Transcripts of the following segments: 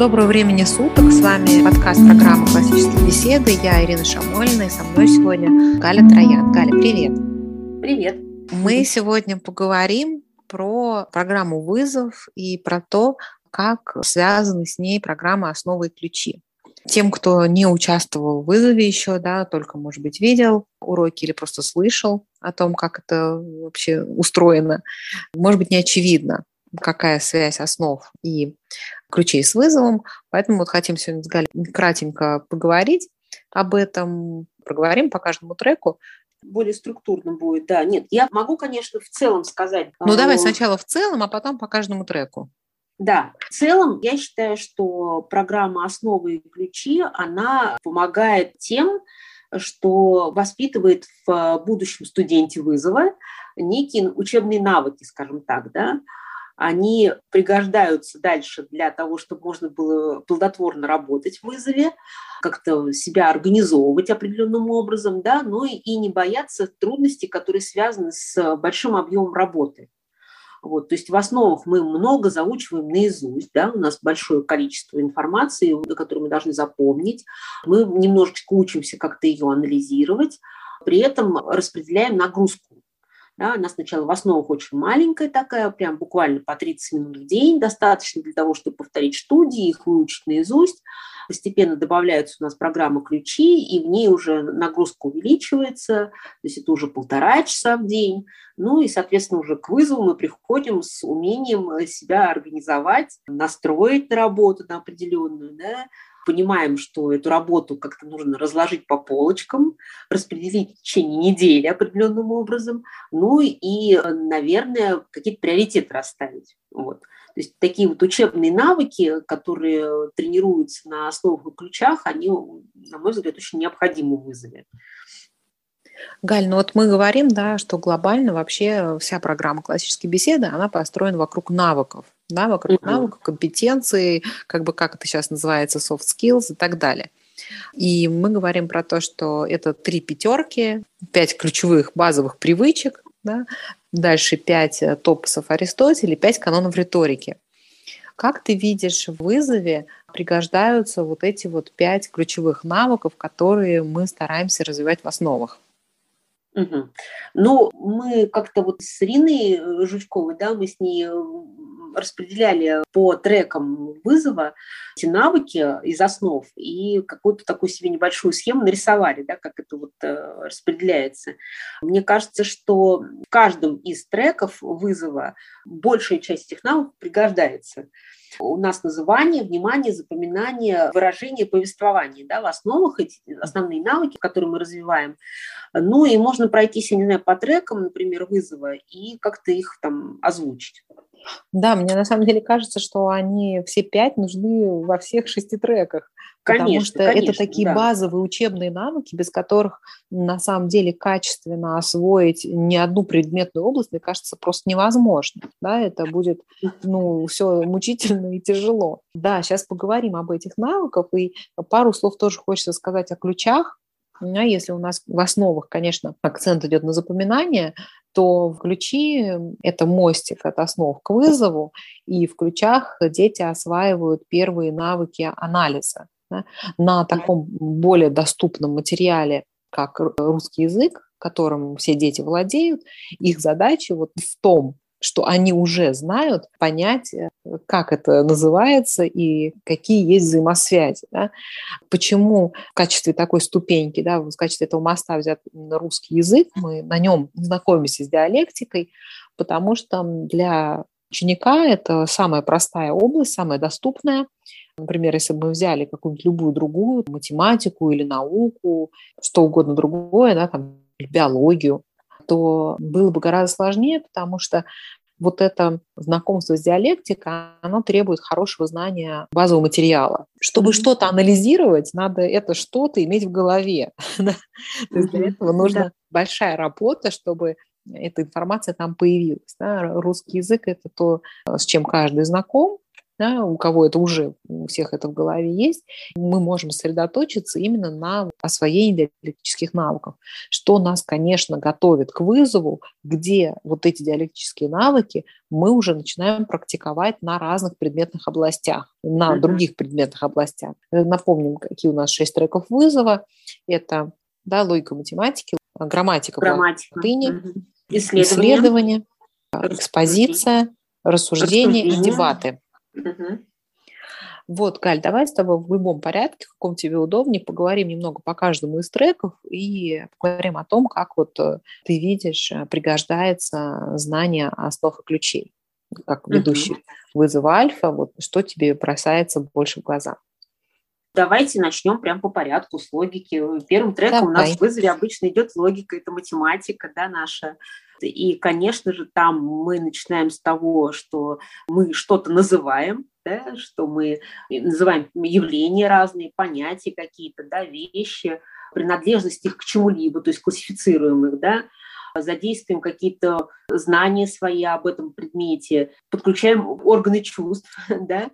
Доброго времени суток. С вами подкаст программы «Классические беседы». Я Ирина Шамольна, и со мной сегодня Галя Троян. Галя, привет. Привет. Мы сегодня поговорим про программу «Вызов» и про то, как связаны с ней программы «Основы и ключи». Тем, кто не участвовал в вызове еще, да, только, может быть, видел уроки или просто слышал о том, как это вообще устроено, может быть, не очевидно какая связь основ и ключей с вызовом. Поэтому вот хотим сегодня с Галей кратенько поговорить об этом. Проговорим по каждому треку. Более структурно будет, да. Нет, я могу, конечно, в целом сказать. Ну, давай сначала в целом, а потом по каждому треку. Да, в целом я считаю, что программа «Основы и ключи», она помогает тем, что воспитывает в будущем студенте вызова некие учебные навыки, скажем так, да, они пригождаются дальше для того, чтобы можно было плодотворно работать в вызове, как-то себя организовывать определенным образом, да, но и не бояться трудностей, которые связаны с большим объемом работы. Вот, то есть в основах мы много заучиваем наизусть, да, у нас большое количество информации, которую мы должны запомнить. Мы немножечко учимся как-то ее анализировать, при этом распределяем нагрузку да, она сначала в основах очень маленькая такая, прям буквально по 30 минут в день, достаточно для того, чтобы повторить студии, их выучить наизусть. Постепенно добавляются у нас программы ключи, и в ней уже нагрузка увеличивается, то есть это уже полтора часа в день. Ну и, соответственно, уже к вызову мы приходим с умением себя организовать, настроить на работу на определенную, да, понимаем, что эту работу как-то нужно разложить по полочкам, распределить в течение недели определенным образом, ну и, наверное, какие-то приоритеты расставить. Вот. То есть такие вот учебные навыки, которые тренируются на основах и ключах, они, на мой взгляд, очень необходимы в вызове. Галь, ну вот мы говорим, да, что глобально вообще вся программа классической беседы, она построена вокруг навыков, да, вокруг mm-hmm. навыков, компетенций, как бы как это сейчас называется, soft skills и так далее. И мы говорим про то, что это три пятерки, пять ключевых базовых привычек, да, дальше пять э, топосов Аристотеля, пять канонов риторики. Как ты видишь в вызове пригождаются вот эти вот пять ключевых навыков, которые мы стараемся развивать в основах? Угу. Ну, мы как-то вот с Ириной э, Жучковой, да, мы с ней э, распределяли по трекам вызова эти навыки из основ и какую-то такую себе небольшую схему нарисовали, да, как это вот э, распределяется. Мне кажется, что в каждом из треков вызова большая часть этих навыков пригождается. У нас называние, внимание, запоминание, выражение, повествование. Да, в основах эти основные навыки, которые мы развиваем. Ну и можно пройтись, я не знаю, по трекам, например, вызова и как-то их там озвучить. Да, мне на самом деле кажется, что они все пять нужны во всех шести треках. Конечно, потому что конечно, это такие да. базовые учебные навыки, без которых на самом деле качественно освоить ни одну предметную область, мне кажется, просто невозможно. Да, это будет ну, все мучительно и тяжело. Да, сейчас поговорим об этих навыках, и пару слов тоже хочется сказать о ключах. Если у нас в основах, конечно, акцент идет на запоминание, то в ключи это мостик от основ к вызову, и в ключах дети осваивают первые навыки анализа да, на таком более доступном материале, как русский язык, которым все дети владеют. Их задача вот в том, что они уже знают, понять, э, как это называется и какие есть взаимосвязи. Да? Почему в качестве такой ступеньки, да, в качестве этого моста взят русский язык, мы на нем знакомимся с диалектикой, потому что для ученика это самая простая область, самая доступная. Например, если бы мы взяли какую-нибудь любую другую математику или науку, что угодно другое, да, там, биологию, то было бы гораздо сложнее, потому что вот это знакомство с диалектикой, оно требует хорошего знания базового материала. Чтобы что-то анализировать, надо это что-то иметь в голове. То есть для этого нужна большая работа, чтобы эта информация там появилась. Русский язык – это то, с чем каждый знаком, да, у кого это уже, у всех это в голове есть, мы можем сосредоточиться именно на освоении диалектических навыков, что нас, конечно, готовит к вызову, где вот эти диалектические навыки мы уже начинаем практиковать на разных предметных областях, на mm-hmm. других предметных областях. Напомним, какие у нас шесть треков вызова. Это да, логика математики, грамматика, грамматика. латыни, mm-hmm. исследование, исследование экспозиция, рассуждение, рассуждение. и дебаты. Угу. Вот, Галь, давай с тобой в любом порядке, в каком тебе удобнее, поговорим немного по каждому из треков и поговорим о том, как вот э, ты видишь, э, пригождается знание основ и ключей. Как ведущий угу. вызова альфа, вот что тебе бросается больше в глаза? Давайте начнем прямо по порядку с логики. Первым треком Давай. у нас в вызове обычно идет логика, это математика, да, наша и, конечно же, там мы начинаем с того, что мы что-то называем, да, что мы называем явления разные, понятия какие-то, да, вещи, принадлежность их к чему-либо, то есть классифицируем их, да, задействуем какие-то знания свои об этом предмете, подключаем органы чувств, да.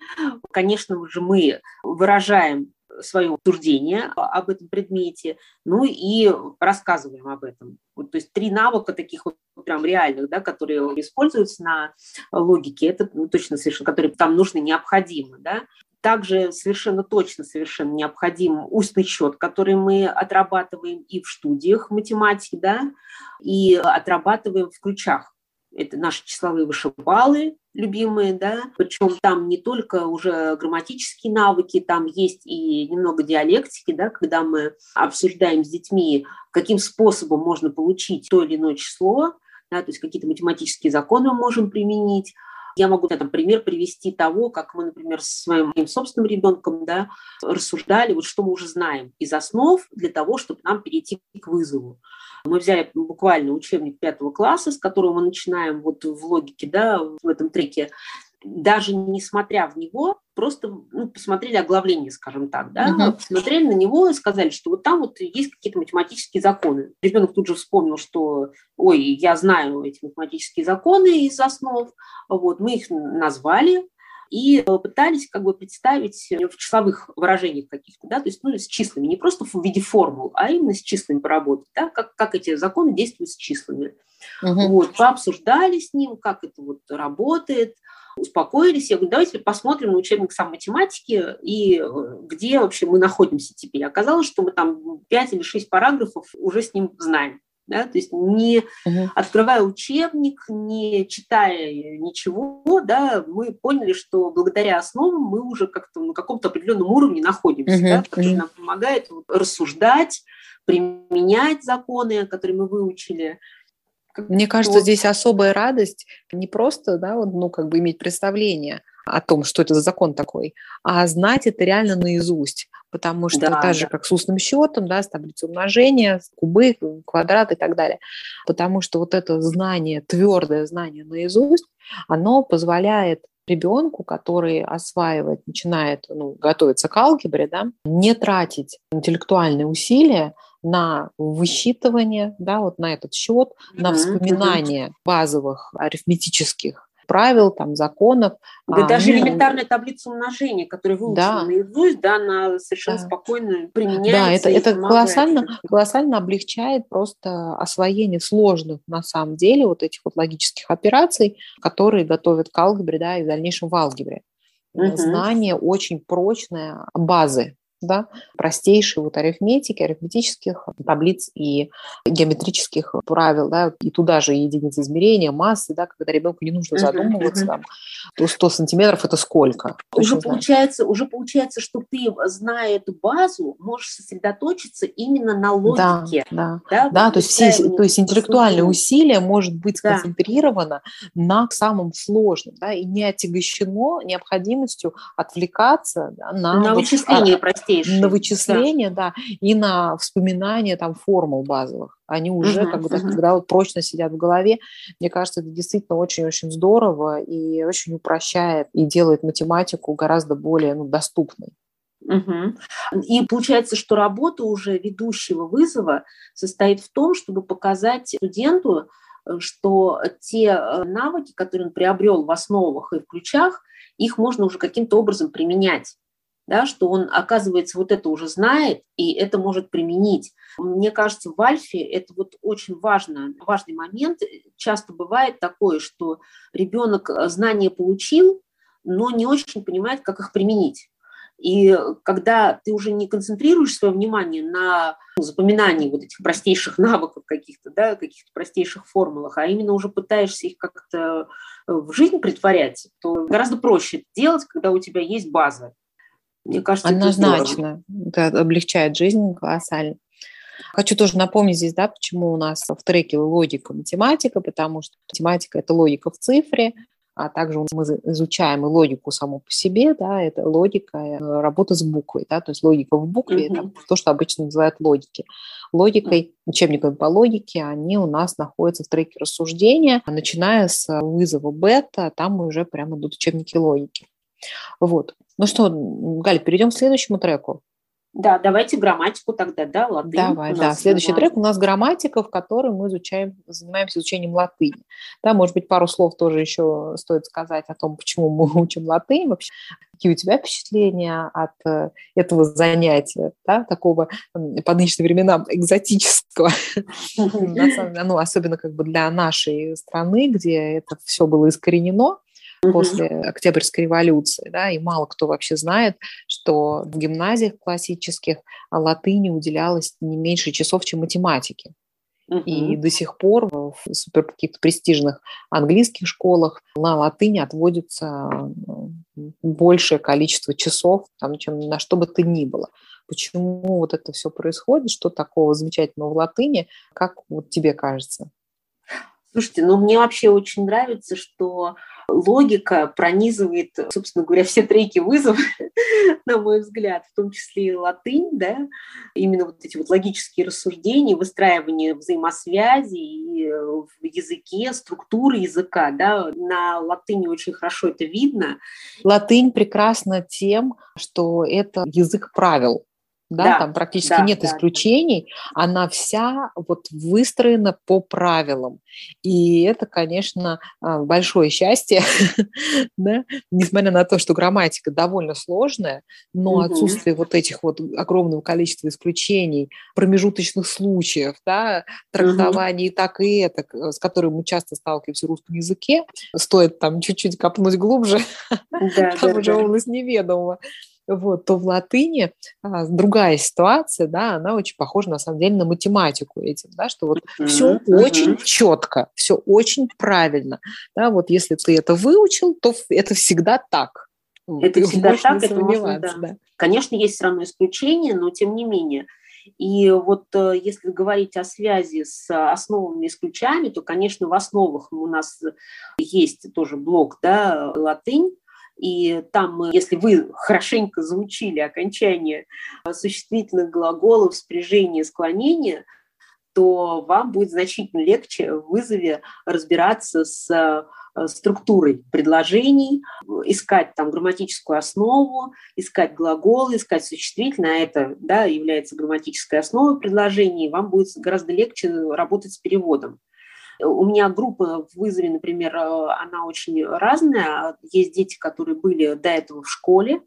Конечно же, мы выражаем свое суждение об этом предмете, ну и рассказываем об этом. Вот, то есть три навыка таких вот прям реальных, да, которые используются на логике, это ну, точно совершенно, которые там нужны, необходимы, да. Также совершенно точно, совершенно необходим устный счет, который мы отрабатываем и в студиях математики, да, и отрабатываем в ключах это наши числовые вышибалы любимые, да, причем там не только уже грамматические навыки, там есть и немного диалектики, да, когда мы обсуждаем с детьми, каким способом можно получить то или иное число, да, то есть какие-то математические законы мы можем применить, я могу там, пример привести того, как мы, например, с своим собственным ребенком да, рассуждали, вот что мы уже знаем из основ для того, чтобы нам перейти к вызову. Мы взяли буквально учебник пятого класса, с которого мы начинаем вот в логике, да, в этом треке, даже не смотря в него, просто ну, посмотрели оглавление, скажем так, да, uh-huh. посмотрели на него и сказали, что вот там вот есть какие-то математические законы. Ребенок тут же вспомнил, что, ой, я знаю эти математические законы из основ, вот, мы их назвали, и пытались как бы представить в числовых выражениях каких-то, да, то есть ну, с числами, не просто в виде формул, а именно с числами поработать, да, как, как эти законы действуют с числами. Угу. Вот, пообсуждали с ним, как это вот работает, успокоились. Я говорю, давайте посмотрим на учебник сам математики и э, где вообще мы находимся теперь. Оказалось, что мы там 5 или 6 параграфов уже с ним знаем. Да, то есть не угу. открывая учебник, не читая ничего, да, мы поняли, что благодаря основам мы уже как-то на каком-то определенном уровне находимся, угу. да, который угу. нам помогает рассуждать, применять законы, которые мы выучили, мне кажется, здесь особая радость не просто, да, вот, ну, как бы иметь представление о том, что это за закон такой, а знать это реально наизусть. Потому что да, так да. же, как с устным счетом, да, с таблицей умножения, кубы, квадрат и так далее. Потому что вот это знание, твердое знание наизусть, оно позволяет ребенку, который осваивает, начинает ну, готовиться к алгебре, да, не тратить интеллектуальные усилия на высчитывание, да, вот на этот счет, на вспоминание базовых арифметических правил, там, законов. Да а, даже ну, элементарная таблица умножения, которая выучена да. наизусть, да, она совершенно да. спокойно применяется. Да, это, это колоссально, колоссально облегчает просто освоение сложных, на самом деле, вот этих вот логических операций, которые готовят к алгебре, да, и в дальнейшем в алгебре. Угу. Знание очень прочное базы да, простейшие вот арифметики, арифметических таблиц и геометрических правил, да, и туда же единицы измерения, массы, да, когда ребенку не нужно задумываться, uh-huh. там, то 100 сантиметров это сколько? Уже получается, уже получается, что ты, зная эту базу, можешь сосредоточиться именно на логике. Да, да, да, да то, есть все, то есть интеллектуальное усилие может быть сконцентрировано да. на самом сложном, да, и не отягощено необходимостью отвлекаться да, на, на вот, вычисление, а, простейшие. На вычисление, да. да, и на вспоминание там формул базовых. Они уже uh-huh, как бы, uh-huh. когда вот прочно сидят в голове. Мне кажется, это действительно очень-очень здорово и очень упрощает и делает математику гораздо более ну, доступной. Угу. И получается, что работа уже ведущего вызова состоит в том, чтобы показать студенту, что те э, навыки, которые он приобрел в основах и в ключах, их можно уже каким-то образом применять да, что он, оказывается, вот это уже знает и это может применить. Мне кажется, в Альфе это вот очень важно, важный момент. Часто бывает такое, что ребенок э, знания получил, но не очень понимает, как их применить. И когда ты уже не концентрируешь свое внимание на запоминании вот этих простейших навыков каких-то, да, каких-то простейших формулах, а именно уже пытаешься их как-то в жизнь притворять, то гораздо проще это делать, когда у тебя есть база. Мне кажется, Однозначно. Это, это облегчает жизнь колоссально. Хочу тоже напомнить здесь, да, почему у нас в треке логика, математика, потому что математика – это логика в цифре, а также мы изучаем и логику саму по себе, да, это логика, э, работа с буквой, да, то есть логика в букве, mm-hmm. это то, что обычно называют логики. Логикой, учебниками по логике, они у нас находятся в треке рассуждения, начиная с вызова бета, там уже прямо идут учебники логики. Вот. Ну что, Галь, перейдем к следующему треку. Да, давайте грамматику тогда, да, латынь. Давай, да. Следующий трек у нас грамматика, в котором мы изучаем, занимаемся изучением латыни. Да, может быть, пару слов тоже еще стоит сказать о том, почему мы учим латынь. Вообще, какие у тебя впечатления от э, этого занятия, да, такого по нынешним временам экзотического, ну, особенно как бы для нашей страны, где это все было искоренено, после Октябрьской революции, да, и мало кто вообще знает, что в гимназиях классических латыни уделялось не меньше часов, чем математике. И до сих пор в супер каких-то престижных английских школах на латыни отводится большее количество часов, там, чем на что бы то ни было. Почему вот это все происходит, что такого замечательного в латыни, как вот тебе кажется? Слушайте, ну мне вообще очень нравится, что логика пронизывает, собственно говоря, все треки вызова, на мой взгляд, в том числе и латынь, да, именно вот эти вот логические рассуждения, выстраивание взаимосвязи в языке, структуры языка, да, на латыни очень хорошо это видно. Латынь прекрасна тем, что это язык правил, да, да там практически да, нет да, исключений, да. она вся вот выстроена по правилам. И это, конечно, а, большое счастье, да, несмотря на то, что грамматика довольно сложная, но угу. отсутствие вот этих вот огромного количества исключений, промежуточных случаев, да, трактований угу. так и это, с которыми мы часто сталкиваемся в русском языке, стоит там чуть-чуть копнуть глубже, да, там да, уже да. область неведомого вот, то в латыни а, другая ситуация, да, она очень похожа на самом деле на математику этим, да, что вот mm-hmm. все mm-hmm. очень четко, все очень правильно, да, вот если ты это выучил, то это всегда так. Это ты всегда так, это можно, да. да. Конечно, есть все равно исключения, но тем не менее. И вот э, если говорить о связи с основами и с ключами, то, конечно, в основах у нас есть тоже блок, да, латынь, и там, если вы хорошенько заучили окончание существительных глаголов, спряжения, склонения, то вам будет значительно легче в вызове разбираться с э, структурой предложений, искать там грамматическую основу, искать глаголы, искать существительное, а это да, является грамматической основой предложений, вам будет гораздо легче работать с переводом. У меня группа в вызове, например, э, она очень разная. Есть дети, которые были до этого в школе,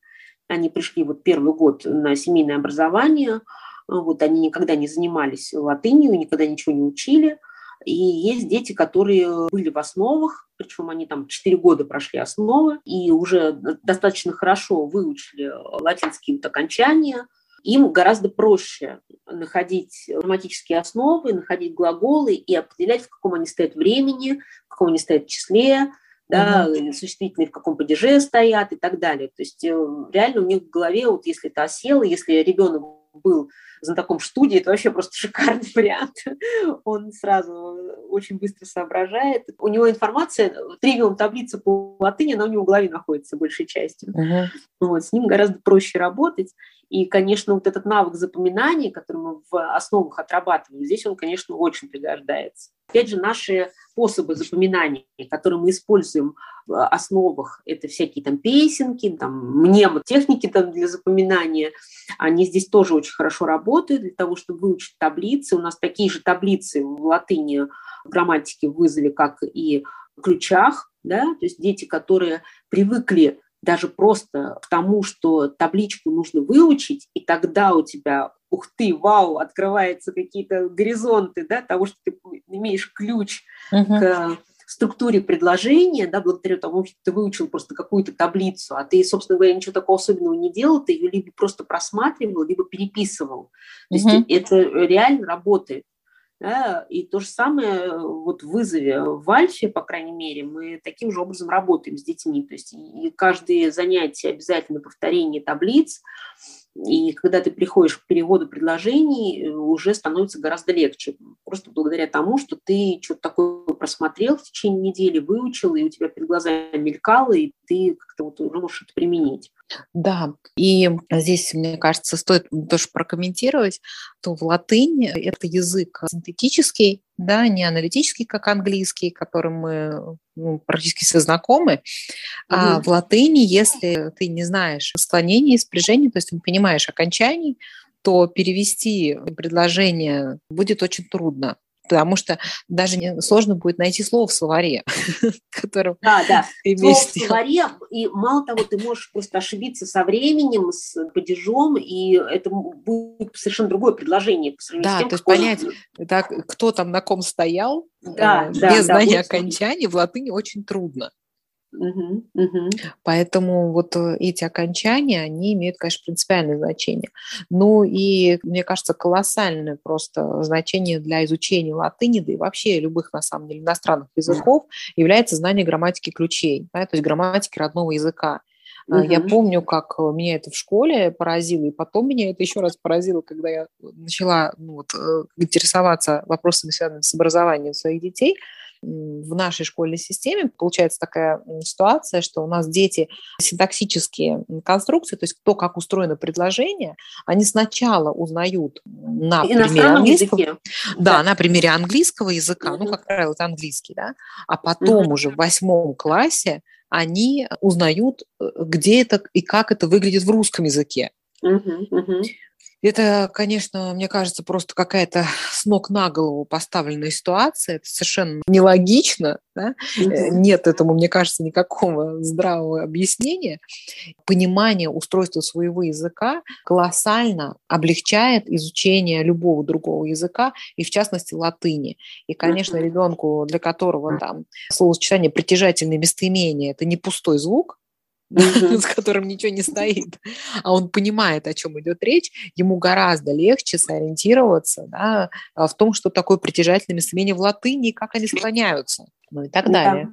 они пришли вот первый год на семейное образование, вот они никогда не занимались латынью, никогда ничего не учили. И есть дети, которые были в основах, причем они там 4 года прошли основы и уже достаточно хорошо выучили латинские вот окончания, им гораздо проще находить грамматические основы, находить глаголы и определять, в каком они стоят времени, в каком они стоят числе, да, mm-hmm. существительные в каком падеже стоят и так далее. То есть э, реально у них в голове, вот если это осело, если ребенок был знатоком студии, это вообще просто шикарный вариант. Он сразу очень быстро соображает. У него информация, тривиум таблица по латыни, она у него в голове находится большей частью. Uh-huh. Вот, с ним гораздо проще работать. И, конечно, вот этот навык запоминания, который мы в основах отрабатываем, здесь он, конечно, очень пригождается. Опять же, наши способы запоминания, которые мы используем в основах, это всякие там песенки, там мнемотехники там для запоминания, они здесь тоже очень хорошо работают для того, чтобы выучить таблицы. У нас такие же таблицы в латыни в вызове, как и ключах, да, то есть дети, которые привыкли даже просто к тому, что табличку нужно выучить, и тогда у тебя, ух ты, вау, открываются какие-то горизонты, да, того, что ты имеешь ключ uh-huh. к структуре предложения, да, благодаря тому, что ты выучил просто какую-то таблицу, а ты, собственно говоря, ничего такого особенного не делал, ты ее либо просто просматривал, либо переписывал. То uh-huh. есть это реально работает. Да, и то же самое э, вот в вызове в Альфе, по крайней мере, мы таким же образом работаем с детьми. То есть и каждое занятие обязательно повторение таблиц, и когда ты приходишь к переводу предложений, э, уже становится гораздо легче. Просто благодаря тому, что ты что-то такое просмотрел в течение недели, выучил, и у тебя перед глазами мелькало, и ты как-то вот уже можешь это применить. Да, и здесь, мне кажется, стоит тоже прокомментировать, что в латыни это язык синтетический, да, не аналитический, как английский, которым мы ну, практически все знакомы, угу. а в латыни, если ты не знаешь склонений и спряжений, то есть не понимаешь окончаний, то перевести предложение будет очень трудно потому что даже не, сложно будет найти слово в словаре, которое Да, да, слово в словаре, и мало того, ты можешь просто ошибиться со временем, с падежом, и это будет совершенно другое предложение по сравнению да, с тем, то есть понять, так, кто там на ком стоял, да, э, да, без да, знания окончаний в латыни очень трудно. Угу, угу. Поэтому вот э, эти окончания, они имеют, конечно, принципиальное значение. Ну и, мне кажется, колоссальное просто значение для изучения латыни, да и вообще любых, на самом деле, иностранных языков является знание грамматики ключей, да, то есть грамматики родного языка. Угу. Я помню, как меня это в школе поразило, и потом меня это еще раз поразило, когда я начала ну, вот, э, интересоваться вопросами, связанными с образованием своих детей – в нашей школьной системе получается такая ситуация, что у нас дети синтаксические конструкции, то есть то, как устроено предложение, они сначала узнают на примере английского, языке. Да, да, на примере английского языка, угу. ну, как правило, это английский, да, а потом угу. уже в восьмом классе они узнают, э, где это и как это выглядит в русском языке. Угу, угу. Это, конечно, мне кажется, просто какая-то с ног на голову поставленная ситуация. Это совершенно нелогично. Да? Mm-hmm. Нет этому, мне кажется, никакого здравого объяснения. Понимание устройства своего языка колоссально облегчает изучение любого другого языка, и в частности латыни. И, конечно, ребенку, для которого там словосочетание притяжательное местоимение – это не пустой звук, с которым ничего не стоит, а он понимает, о чем идет речь, ему гораздо легче сориентироваться да, а, в том, что такое притяжательное местоимение в латыни как они склоняются, ну и так далее. Да.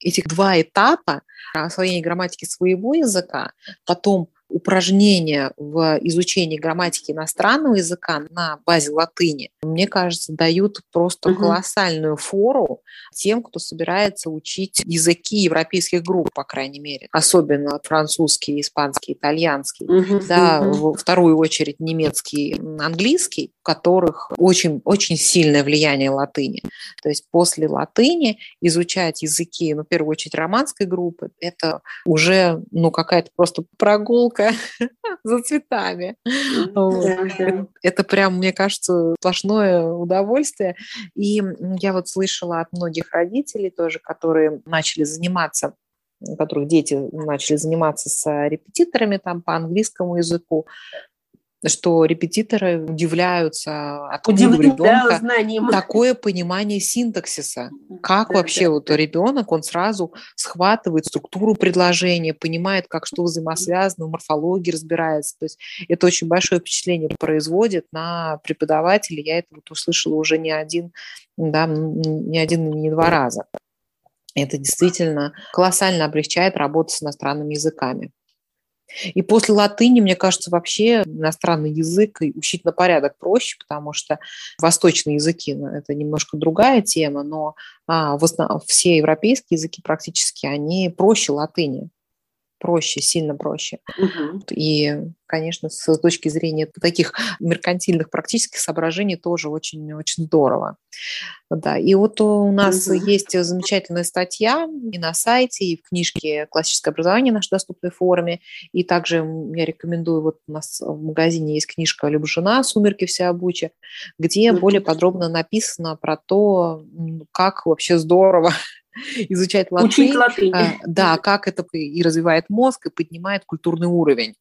Этих два этапа освоения грамматики своего языка, потом упражнения в изучении грамматики иностранного языка на базе латыни, мне кажется, дают просто угу. колоссальную фору тем, кто собирается учить языки европейских групп, по крайней мере, особенно французский, испанский, итальянский, угу. да, угу. во вторую очередь немецкий, английский, у которых очень, очень сильное влияние латыни. То есть после латыни изучать языки, ну, в первую очередь, романской группы, это уже, ну, какая-то просто прогулка прогулка за цветами. Это прям, мне кажется, сплошное удовольствие. И я вот слышала от многих родителей тоже, которые начали заниматься у которых дети начали заниматься с репетиторами там по английскому языку, что репетиторы удивляются, откуда у ребенка да, такое понимание синтаксиса. Как да, вообще да, вот да. ребенок, он сразу схватывает структуру предложения, понимает, как что взаимосвязано, в морфологии разбирается. То есть это очень большое впечатление производит на преподавателей. Я это вот услышала уже не один, да, не один, не два раза. Это действительно колоссально облегчает работу с иностранными языками. И после латыни, мне кажется, вообще иностранный язык учить на порядок проще, потому что восточные языки ну, – это немножко другая тема, но а, в основном, все европейские языки практически, они проще латыни. Проще, сильно проще. Угу. И, конечно, с точки зрения таких меркантильных практических соображений тоже очень-очень здорово. Да, и вот у нас угу. есть замечательная статья и на сайте, и в книжке «Классическое образование» в нашей доступной форме, и также я рекомендую, вот у нас в магазине есть книжка «Любжина. Сумерки всеобуча», где угу. более подробно написано про то, как вообще здорово изучать латынь. Учить латынь. А, да, как это и развивает мозг, и поднимает культурный уровень.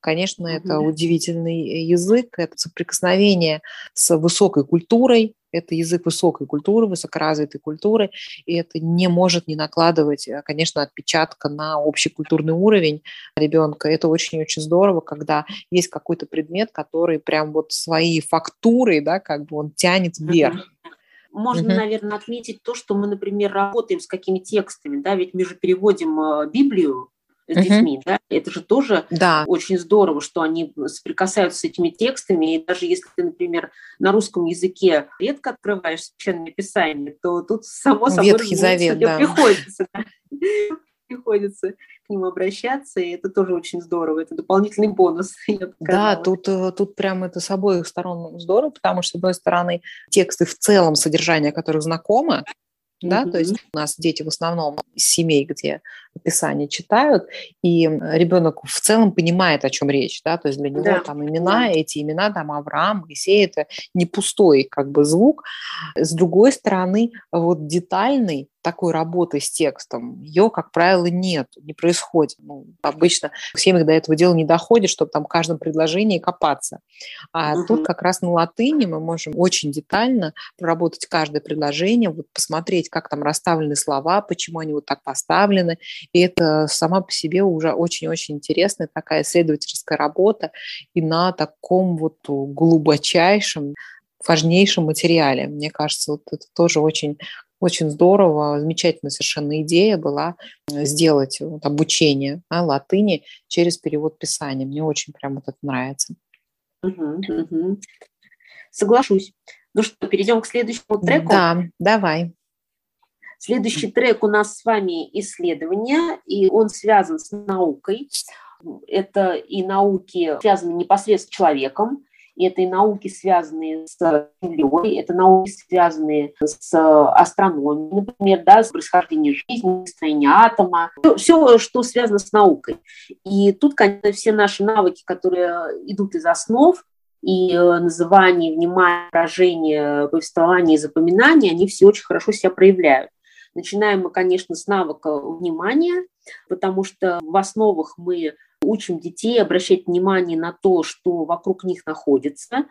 Конечно, это mm удивительный язык, это соприкосновение с высокой культурой, это язык высокой культуры, высокоразвитой культуры, и это не может не накладывать, э, конечно, отпечатка на общий культурный уровень ребенка. Это очень-очень здорово, когда есть какой-то предмет, который прям вот своей фактурой, да, как бы он тянет вверх. Можно, угу. наверное, отметить то, что мы, например, работаем с какими текстами, да, ведь мы же переводим э, Библию с угу. детьми, да, это же тоже да. очень здорово, что они соприкасаются с этими текстами, и даже если ты, например, на русском языке редко открываешь священное писание, то тут само собой Ветхий Завет, да. приходится. Приходится к ним обращаться, и это тоже очень здорово, это дополнительный бонус. Да, тут, э, тут прям это с обоих сторон здорово, потому что, с одной стороны, тексты в целом, содержание которых знакомо, да, mm-hmm. то есть у нас дети в основном из семей, где Писание читают, и ребенок в целом понимает, о чем речь, да, то есть для него да. там имена, эти имена, там Авраам, Моисей, это не пустой как бы звук. С другой стороны, вот детальный такой работы с текстом, ее, как правило, нет, не происходит. Ну, обычно в семьях до этого дела не доходит, чтобы там в каждом предложении копаться. А угу. тут как раз на латыни мы можем очень детально проработать каждое предложение, вот посмотреть, как там расставлены слова, почему они вот так поставлены, и это сама по себе уже очень-очень интересная такая исследовательская работа и на таком вот глубочайшем, важнейшем материале. Мне кажется, вот это тоже очень очень здорово, замечательная совершенно идея была сделать вот, обучение а, латыни через перевод писания. Мне очень прям вот это нравится. Угу, угу. Соглашусь. Ну что, перейдем к следующему треку? Да, давай. Следующий трек у нас с вами исследование, и он связан с наукой. Это и науки, связанные непосредственно с человеком, и это и науки, связанные с Землей, это науки, связанные с астрономией, например, да, с происхождением жизни, строением атома, все, что связано с наукой. И тут, конечно, все наши навыки, которые идут из основ, и называние, внимание, выражение, повествование и запоминание, они все очень хорошо себя проявляют. Начинаем мы, конечно, с навыка внимания, потому что в основах мы учим детей обращать внимание на то, что вокруг них находится.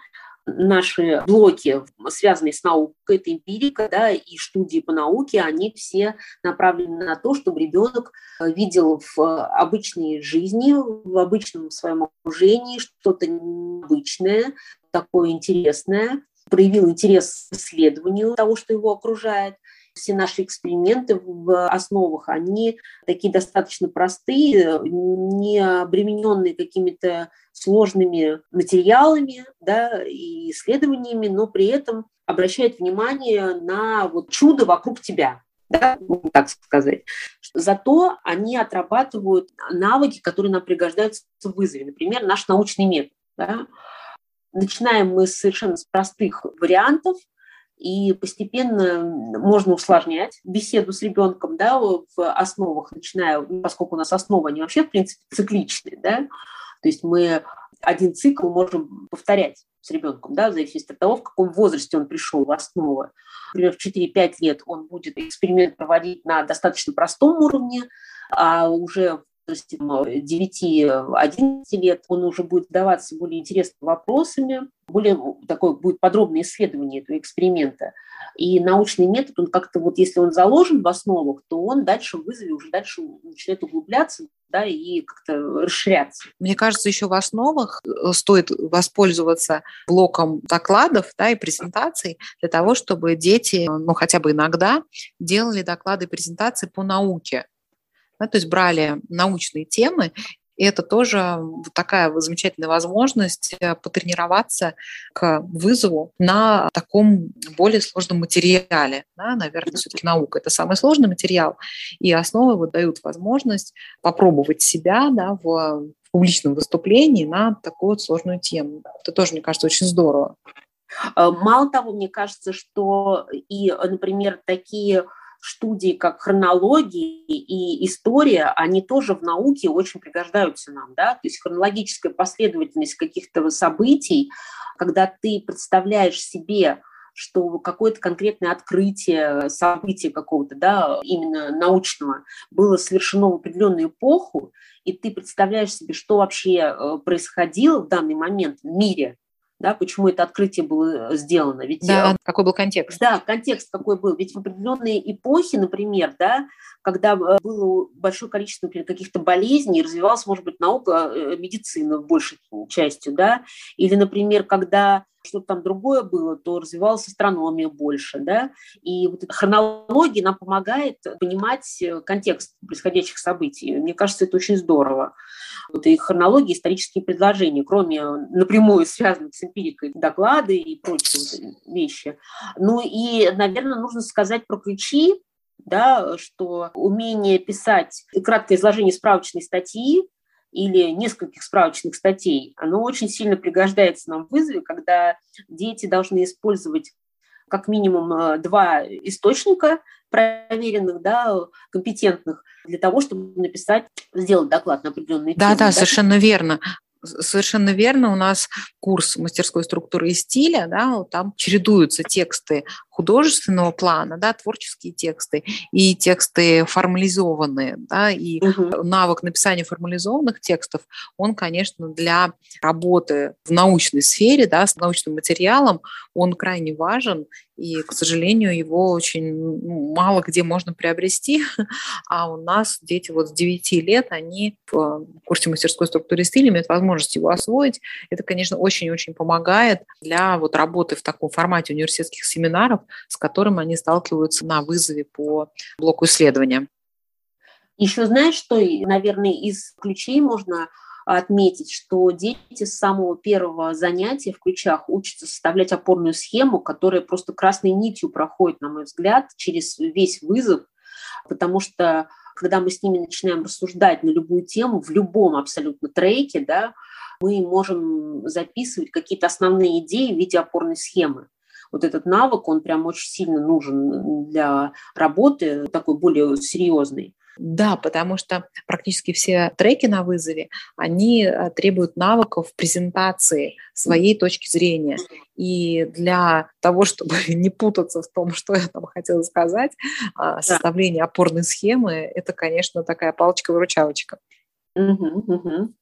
Наши блоки, связанные с наукой, это эмпирика да, и студии по науке, они все направлены на то, чтобы ребенок видел в обычной жизни, в обычном своем окружении что-то необычное, такое интересное, проявил интерес к исследованию того, что его окружает все наши эксперименты в основах, они такие достаточно простые, не обремененные какими-то сложными материалами да, и исследованиями, но при этом обращают внимание на вот чудо вокруг тебя, да, так сказать. Зато они отрабатывают навыки, которые нам пригождаются в вызове. Например, наш научный метод. Да. Начинаем мы совершенно с простых вариантов, и постепенно можно усложнять беседу с ребенком да, в основах, начиная, поскольку у нас основа, они вообще, в принципе, цикличные, да, то есть мы один цикл можем повторять с ребенком, да, в зависимости от того, в каком возрасте он пришел в основу. Например, в 4-5 лет он будет эксперимент проводить на достаточно простом уровне, а уже 9-11 лет, он уже будет задаваться более интересными вопросами, более такое будет подробное исследование этого эксперимента. И научный метод, он как-то вот, если он заложен в основах, то он дальше в вызове уже дальше начинает углубляться, да, и как-то расширяться. Мне кажется, еще в основах э, стоит воспользоваться блоком докладов да, и презентаций для того, чтобы дети, ну хотя бы иногда, делали доклады и презентации по науке. Да, то есть брали научные темы И это тоже такая замечательная возможность э, потренироваться к вызову на таком более сложном материале. Да, наверное, все-таки наука – это самый сложный материал, и основы вот дают возможность попробовать себя да, в публичном выступлении на такую вот сложную тему. Это тоже, мне кажется, очень здорово. Э, мало того, мне кажется, что и, например, такие студии, как хронология и история, они тоже в науке очень пригождаются нам, да, то есть хронологическая последовательность каких-то событий, когда ты представляешь себе, что какое-то конкретное открытие, событие какого-то, да, именно научного, было совершено в определенную эпоху, и ты представляешь себе, что вообще э, происходило в данный момент в мире, да, почему это открытие было э, сделано. Ведь, да, э, какой был контекст. Да, контекст какой был. Ведь в определенные эпохи, например, да, когда э, было большое количество каких-то болезней, развивалась, может быть, наука, медицина в большей частью, да, или, например, когда что-то там другое было, то развивалась астрономия больше, да, и вот эта хронология нам помогает понимать контекст происходящих событий. Мне кажется, это очень здорово. Вот и хронология, исторические предложения, кроме напрямую связанных с эмпирикой доклады и прочие вещи. Ну и, наверное, нужно сказать про ключи, да, что умение писать краткое изложение справочной статьи или нескольких справочных статей, оно очень сильно пригождается нам в вызове, когда дети должны использовать как минимум э, два источника проверенных, да, компетентных, для того, чтобы написать, сделать доклад на определенные да, темы. Да, да, совершенно верно совершенно верно. У нас курс мастерской структуры и стиля, да, там чередуются тексты художественного плана, да, творческие тексты и тексты формализованные, да, и угу. навык написания формализованных текстов, он, конечно, для работы в научной сфере, да, с научным материалом, он крайне важен, и, к сожалению, его очень ну, мало где можно приобрести, а у нас дети вот с 9 лет, они в курсе мастерской структуры стиля имеют возможность его освоить. Это, конечно, очень-очень помогает для вот работы в таком формате университетских семинаров, с которым они сталкиваются на вызове по блоку исследования. Еще знаешь, что, наверное, из ключей можно отметить, что дети с самого первого занятия в ключах учатся составлять опорную схему, которая просто красной нитью проходит, на мой взгляд, через весь вызов, потому что когда мы с ними начинаем рассуждать на любую тему, в любом абсолютно треке, да, мы можем записывать какие-то основные идеи в виде опорной схемы вот этот навык, он прям очень сильно нужен для работы, такой более серьезной. Да, потому что практически все треки на вызове, они э, требуют навыков презентации своей точки зрения. И для того, чтобы не путаться в том, что я там хотела сказать, а, составление опорной схемы – это, конечно, такая палочка-выручалочка. Угу, угу.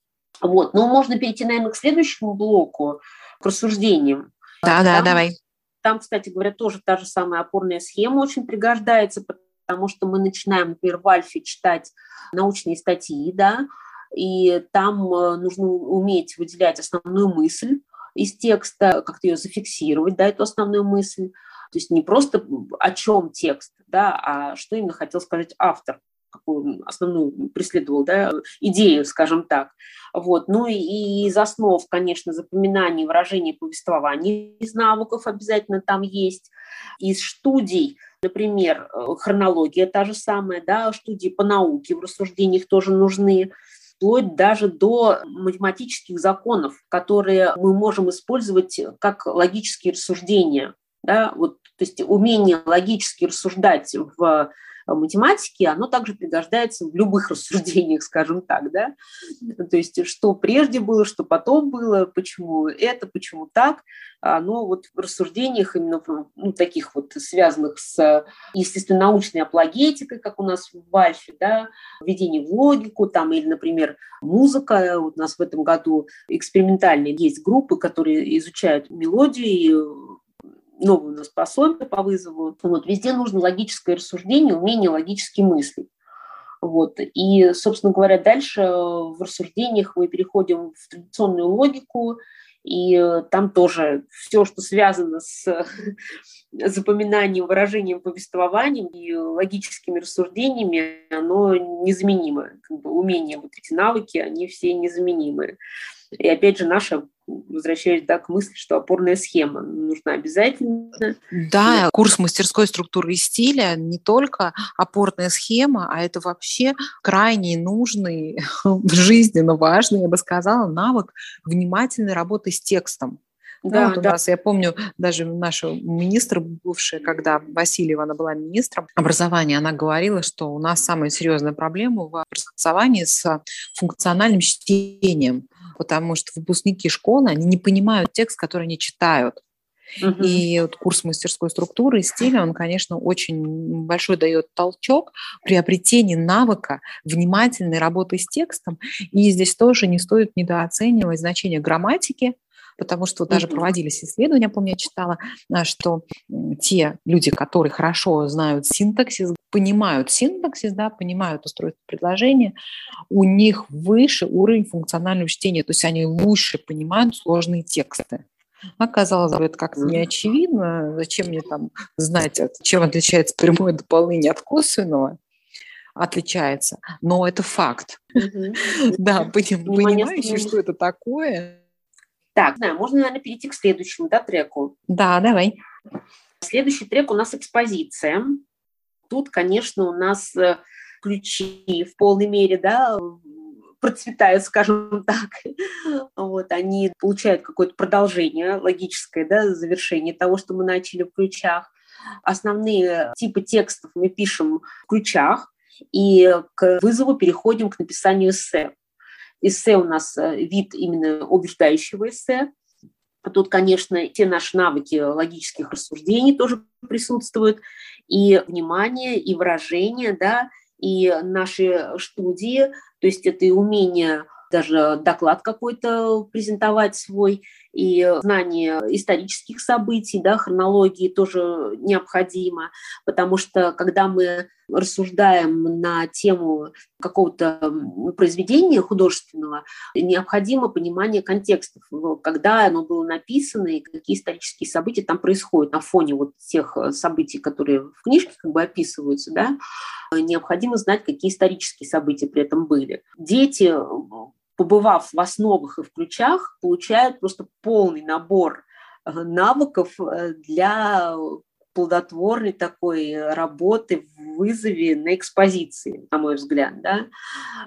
Вот, ну можно перейти, наверное, к следующему блоку, к рассуждениям. Да, да, давай. Там, кстати говоря, тоже та же самая опорная схема очень пригождается, потому что мы начинаем, например, в Альфе читать научные статьи, да, и там э, нужно уметь выделять основную мысль из текста, как-то ее зафиксировать, да, эту основную мысль. То есть не просто о чем текст, да, а что именно хотел сказать автор какую основную преследовал да, идею, скажем так. Вот. Ну и из основ, конечно, запоминание, выражение, повествования из навыков обязательно там есть. Из студий, например, э, хронология та же самая, да, студии по науке в рассуждениях тоже нужны вплоть даже до математических законов, которые мы можем использовать как логические рассуждения. Да? Вот, то есть умение логически рассуждать в математики, оно также пригождается в любых рассуждениях, скажем так, да, то есть что прежде было, что потом было, почему это, почему так, оно вот в рассуждениях именно ну, таких вот связанных с естественно-научной апологетикой, как у нас в Альфе, да, введение в логику, там, или, например, музыка, вот у нас в этом году экспериментальные есть группы, которые изучают мелодии, новую у нас пособие по вызову. Вот, везде нужно логическое рассуждение, умение логически мыслить. Вот. И, собственно говоря, дальше в рассуждениях мы переходим в традиционную логику и там тоже все, что связано с запоминанием, выражением, повествованием и логическими рассуждениями, оно незаменимо. Как бы умения, вот эти навыки, они все незаменимые. И опять же, наша, возвращаясь да, к мысли, что опорная схема нужна обязательно. Да, курс мастерской структуры и стиля не только опорная схема, а это вообще крайне нужный, жизненно важный, я бы сказала, навык внимательной работы с текстом. Да, вот у да. нас, я помню, даже наша министр бывшая, когда Васильева, она была министром образования, она говорила, что у нас самая серьезная проблема в образовании с функциональным чтением, потому что выпускники школы, они не понимают текст, который они читают. Uh-huh. И вот курс мастерской структуры и стиля, он, конечно, очень большой дает толчок при обретении навыка внимательной работы с текстом. И здесь тоже не стоит недооценивать значение грамматики, потому что даже проводились исследования, помню, я читала, а, что те люди, которые хорошо знают синтаксис, понимают синтаксис, да, понимают устройство предложения, у них выше уровень функционального чтения, то есть они лучше понимают сложные тексты. Оказалось бы, это как-то не очевидно. Зачем мне там знать, чем отличается прямое дополнение от косвенного? Отличается. Но это факт. Да, понимающий, что это такое, так, знаю, можно, наверное, перейти к следующему да, треку. Да, давай. Следующий трек у нас экспозиция. Тут, конечно, у нас э, ключи в полной мере, да, процветают, скажем так. Вот, они получают какое-то продолжение логическое, да, завершение того, что мы начали в ключах. Основные типы текстов мы пишем в ключах, и к вызову переходим к написанию эссе. Эссе у нас э, вид именно убеждающего эссе. Тут, конечно, те наши навыки логических рассуждений тоже присутствуют, и внимание, и выражение, да, и наши студии, то есть это и умение даже доклад какой-то презентовать свой, и знание исторических событий, да, хронологии тоже необходимо, потому что когда мы рассуждаем на тему какого-то произведения художественного, необходимо понимание контекстов, когда оно было написано и какие исторические события там происходят на фоне вот тех событий, которые в книжке как бы описываются, да, необходимо знать, какие исторические события при этом были. Дети побывав в основах и в ключах, получают просто полный набор э, навыков э, для плодотворной такой работы в вызове на экспозиции, на мой взгляд. Да?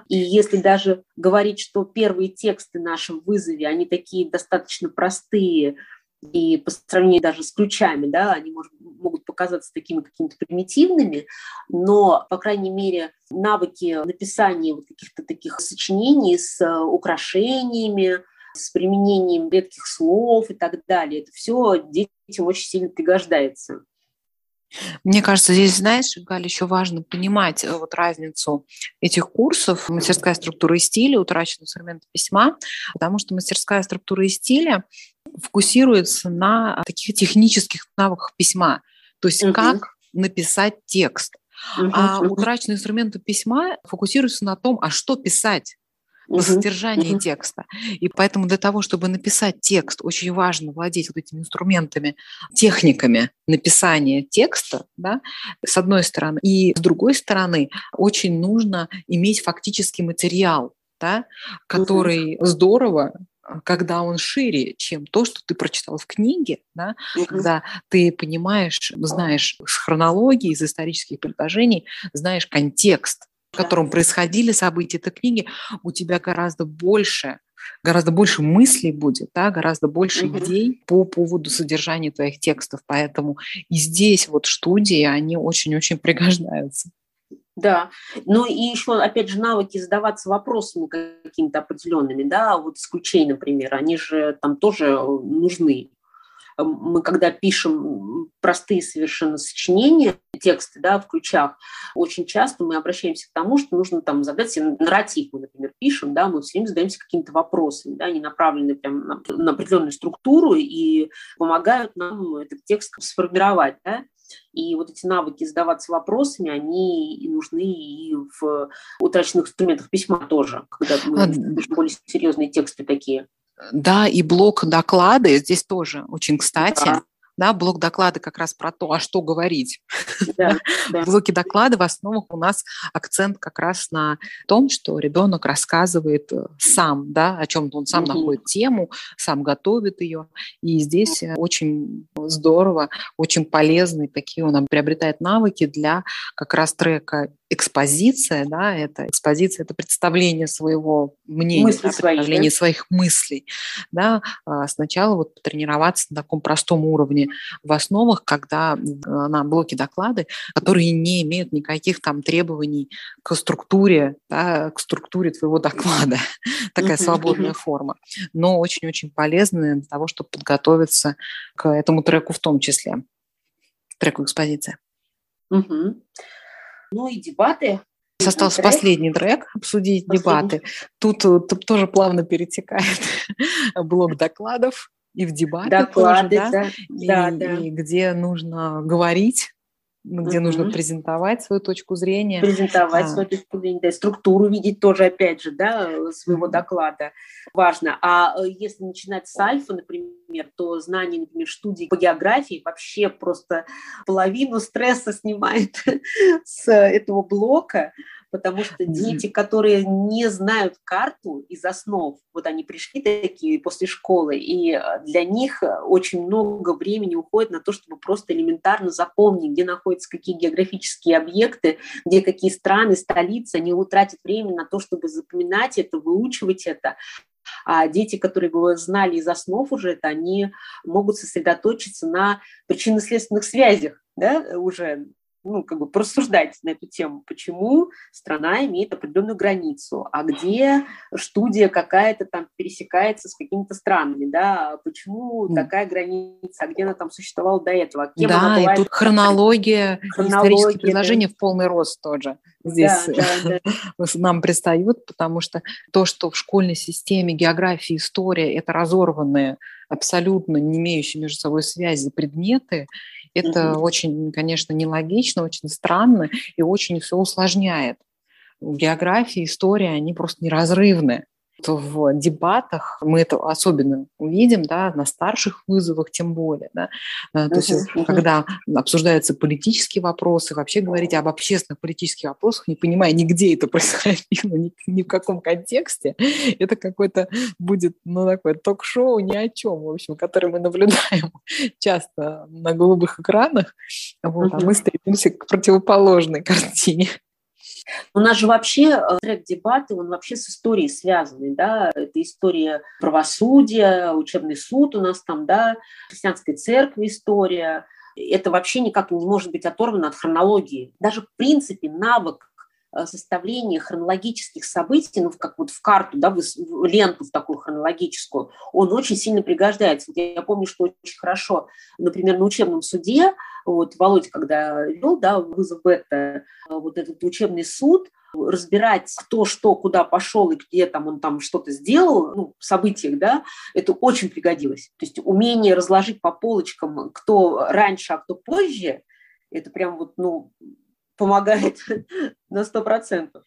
И если даже говорить, что первые тексты наши в вызове, они такие достаточно простые, и по сравнению даже с ключами, да, они может, могут показаться такими какими-то примитивными, но, по крайней мере, навыки написания вот каких-то таких сочинений с э, украшениями, с применением редких слов и так далее, это все детям очень сильно пригождается. Мне кажется, здесь, знаешь, Галя, еще важно понимать э, вот разницу этих курсов мастерская структура и стиля, утраченный инструмент письма, потому что мастерская структура и стиля фокусируется на таких технических навыках письма, то есть угу. как написать текст. Угу. А утраченные инструменты письма фокусируются на том, а что писать на содержание uh текста. И поэтому для того, чтобы написать текст, очень важно владеть вот этими инструментами, техниками написания текста, да, с одной стороны. И с другой стороны, очень нужно иметь фактический материал, да, который uh здорово когда он шире, чем то, что ты прочитал в книге, да, угу. когда ты понимаешь, знаешь с хронологии, из исторических предложений, знаешь контекст, в котором происходили события этой книги, у тебя гораздо больше гораздо больше мыслей будет, да, гораздо больше mm идей по поводу содержания твоих текстов. Поэтому и здесь вот студии, они очень-очень пригождаются. Да, ну и еще, опять же, навыки задаваться вопросами какими-то определенными, да, вот с ключей, например, они же там тоже нужны. Мы когда пишем простые совершенно сочинения, тексты, да, в ключах, очень часто мы обращаемся к тому, что нужно там задать себе нарратив, мы, например, пишем, да, мы все время задаемся какими-то вопросами, да, они направлены прямо на, на определенную структуру и помогают нам этот текст сформировать, да. И вот эти навыки задаваться вопросами, они и нужны и в утраченных инструментах письма тоже, когда мы а... более серьезные тексты такие. Да, и блок доклады здесь тоже очень кстати. Да да, блок доклада как раз про то, а что говорить. Да, да. В блоке доклада в основах у нас акцент как раз на том, что ребенок рассказывает э, сам, да, о чем-то он сам угу. находит тему, сам готовит ее. И здесь э, очень здорово, очень полезные такие он приобретает навыки для как раз трека экспозиция, да, это экспозиция, это представление своего мнения, Мысли да, представление да? своих мыслей, да, а, сначала вот тренироваться на таком простом уровне в основах, когда на блоке доклады, которые не имеют никаких там требований к структуре, да, к структуре твоего доклада, такая свободная форма, но очень-очень полезная для того, чтобы подготовиться к этому треку в том числе, треку экспозиция. Угу. Ну и дебаты. Остался трек. последний трек, обсудить последний. дебаты. Тут, тут тоже плавно перетекает блок докладов и в дебаты Доклады, тоже, да, да, и, да, да. и где нужно говорить где угу. нужно презентовать свою точку зрения. Презентовать а. свою точку зрения, да, структуру видеть тоже, опять же, да, своего доклада важно. А э, если начинать с альфа, например, то знание, например, студии по географии вообще просто половину стресса снимает с этого блока, потому что дети, которые не знают карту из основ, вот они пришли такие после школы, и э, для них э, очень много времени уходит на то, чтобы просто элементарно запомнить, где находятся какие географические объекты, где какие страны, столицы, они утратят время на то, чтобы запоминать это, выучивать это, а дети, которые знали из основ уже это, они могут сосредоточиться на причинно-следственных связях, да, уже ну, как бы порассуждать на эту тему, почему страна имеет определенную границу, а где студия какая-то там пересекается с какими-то странами, да, почему такая граница, а где она там существовала до этого, кем да, она была. и тут хронология, хронология исторические да. предложения в полный рост тоже здесь да, да, да. нам пристают, потому что то, что в школьной системе география, история – это разорванные, абсолютно не имеющие между собой связи предметы, это угу. очень, конечно, нелогично, очень странно и очень все усложняет. География, история, они просто неразрывны в дебатах мы это особенно увидим, да, на старших вызовах тем более, да, uh-huh, то есть uh-huh. когда обсуждаются политические вопросы, вообще говорить об общественных политических вопросах, не понимая нигде это происходило, ни, ни в каком контексте, это какой-то будет, ну, такое ток-шоу ни о чем, в общем, которое мы наблюдаем часто на голубых экранах, вот, uh-huh. а мы стремимся к противоположной картине. У нас же вообще э, трек дебаты, он вообще с историей связанный, да, это история правосудия, учебный суд у нас там, да, христианской церкви история, это вообще никак не может быть оторвано от хронологии. Даже в принципе навык э, составления хронологических событий, ну, как вот в карту, да, в ленту в такую хронологическую, он очень сильно пригождается. Вот я помню, что очень хорошо, например, на учебном суде вот Володя, когда вел, да, вызов бета, вот этот учебный суд, разбирать, кто что, куда пошел и где там он там что-то сделал, ну, в событиях, да, это очень пригодилось. То есть умение разложить по полочкам, кто раньше, а кто позже, это прям вот, ну, помогает на сто процентов.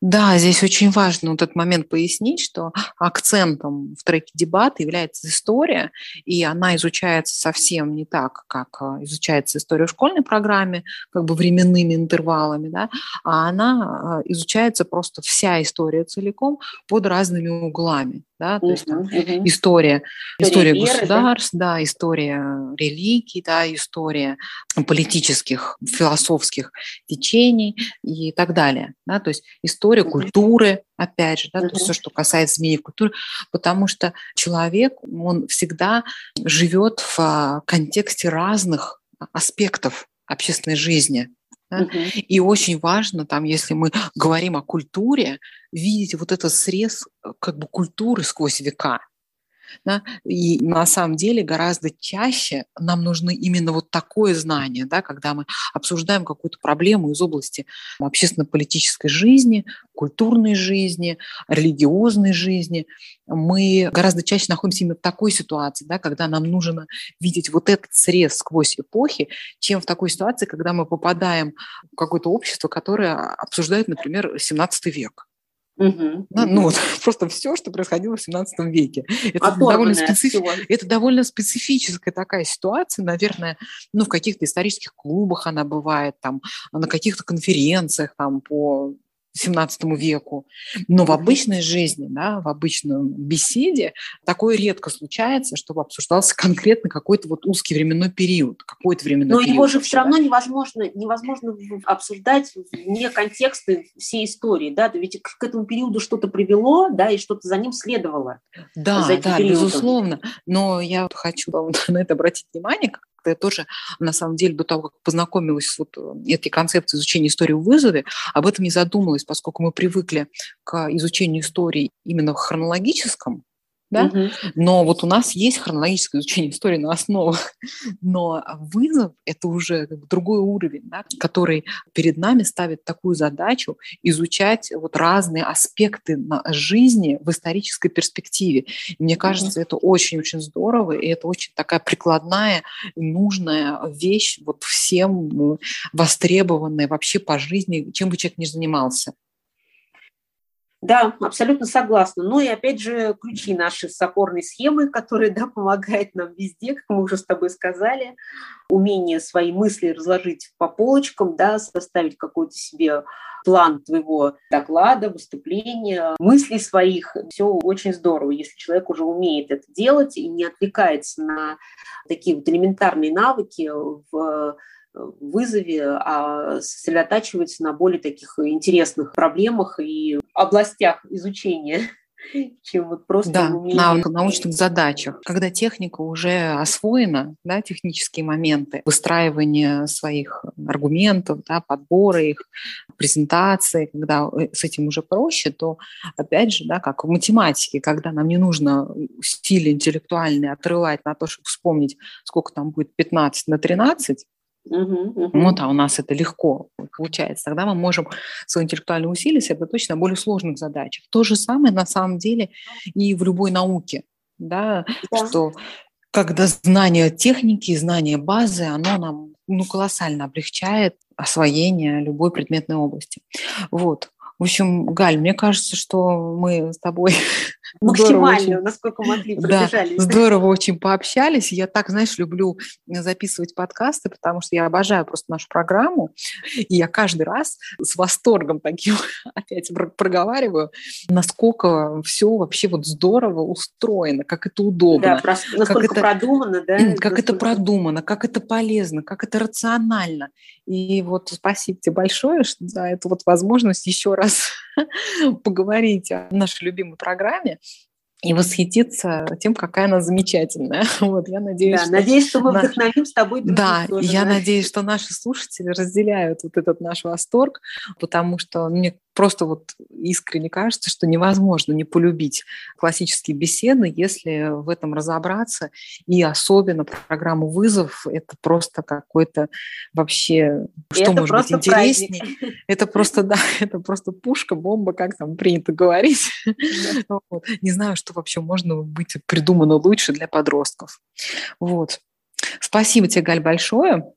Да, здесь очень важно вот этот момент пояснить, что акцентом в треке дебат является история, и она изучается совсем не так, как а, изучается история в школьной программе, как бы временными интервалами, да, а она а, изучается просто вся история целиком под разными углами да, то есть там, uh-huh. история, история, история государств, да? да, история религий, да, история политических, философских течений и так далее, да, то есть история культуры, опять же, да, uh-huh. то есть все, что касается изменений в культуре, потому что человек, он всегда живет в а, контексте разных аспектов общественной жизни, да? Угу. И очень важно, там, если мы говорим о культуре, видеть вот этот срез э, как бы культуры сквозь века. Да? И на самом деле гораздо чаще нам нужны именно вот такое знание, да, когда мы обсуждаем какую-то проблему из области общественно-политической жизни, культурной жизни, религиозной жизни. Мы гораздо чаще находимся именно в такой ситуации, да, когда нам нужно видеть вот этот срез сквозь эпохи, чем в такой ситуации, когда мы попадаем в какое-то общество, которое обсуждает, например, 17 век. Угу. Да, ну, вот, просто все, что происходило в 17 веке. Это довольно, специфи... это довольно специфическая такая ситуация, наверное, ну, в каких-то исторических клубах она бывает, там, на каких-то конференциях там, по 17 веку. Но в обычной жизни, да, в обычном беседе такое редко случается, чтобы обсуждался конкретно какой-то вот узкий временной период, какой-то временной Но период. Но его же все равно невозможно, невозможно обсуждать вне контекста всей истории, да, ведь к, этому периоду что-то привело, да, и что-то за ним следовало. Да, да, периодом. безусловно. Но я вот хочу на это обратить внимание, как-то я тоже, на самом деле, до того, как познакомилась с вот э, этой концепцией изучения истории в вызове, об этом не задумалась, поскольку мы привыкли к изучению истории именно в хронологическом, да? Угу. Но вот у нас есть хронологическое изучение истории на основах, но вызов – это уже другой уровень, да, который перед нами ставит такую задачу изучать вот разные аспекты жизни в исторической перспективе. И мне кажется, угу. это очень-очень здорово, и это очень такая прикладная нужная вещь вот всем востребованная вообще по жизни, чем бы человек ни занимался. Да, абсолютно согласна. Ну и опять же ключи наши с опорной схемы, которые да, помогают нам везде, как мы уже с тобой сказали. Умение свои мысли разложить по полочкам, да, составить какой-то себе план твоего доклада, выступления, мыслей своих. Все очень здорово, если человек уже умеет это делать и не отвлекается на такие вот элементарные навыки в вызове, а сосредотачивается на более таких интересных проблемах и областях изучения чем вот просто да, на научных задачах. Когда техника уже освоена, да, технические моменты выстраивания своих аргументов, да, подбора их, презентации, когда э, с этим уже проще, то опять же, да, как в математике, когда нам не нужно стиль интеллектуальный отрывать на то, чтобы вспомнить, сколько там будет 15 на 13, Угу, угу. Вот, а у нас это легко получается. Тогда мы можем свои интеллектуальные усилия сосредоточить на более сложных задачах. То же самое на самом деле и в любой науке, да, да. что когда знание техники, знание базы, оно нам ну, колоссально облегчает освоение любой предметной области. Вот. В общем, Галь, мне кажется, что мы с тобой максимально, очень, насколько могли, пробежались. Да, здорово очень пообщались. Я так, знаешь, люблю записывать подкасты, потому что я обожаю просто нашу программу. И я каждый раз с восторгом таким опять проговариваю, насколько все вообще вот здорово устроено, как это удобно. Да, насколько как это, продумано, да? Как это продумано, как это полезно, как это рационально. И вот спасибо тебе большое за эту вот возможность еще раз поговорить о нашей любимой программе и восхититься тем, какая она замечательная. Вот, я надеюсь, да, что... надеюсь, что мы на... вдохновим с тобой Да, тоже, я да? надеюсь, что наши слушатели разделяют вот этот наш восторг, потому что мне просто вот искренне кажется, что невозможно не полюбить классические беседы, если в этом разобраться. И особенно программу «Вызов» — это просто какой-то вообще... И что может быть интереснее? Праздник. Это просто, да, это просто пушка, бомба, как там принято говорить. Вот. Не знаю, что вообще можно быть придумано лучше для подростков. Вот. Спасибо тебе, Галь, большое.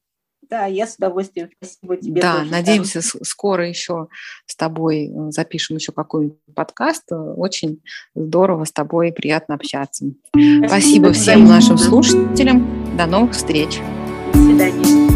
Да, я с удовольствием. Спасибо тебе. Да, тоже, надеемся, да. скоро еще с тобой э, запишем еще какой-нибудь подкаст. Очень здорово с тобой, приятно общаться. Спасибо, Спасибо всем нашим слушателям. До новых встреч. До свидания.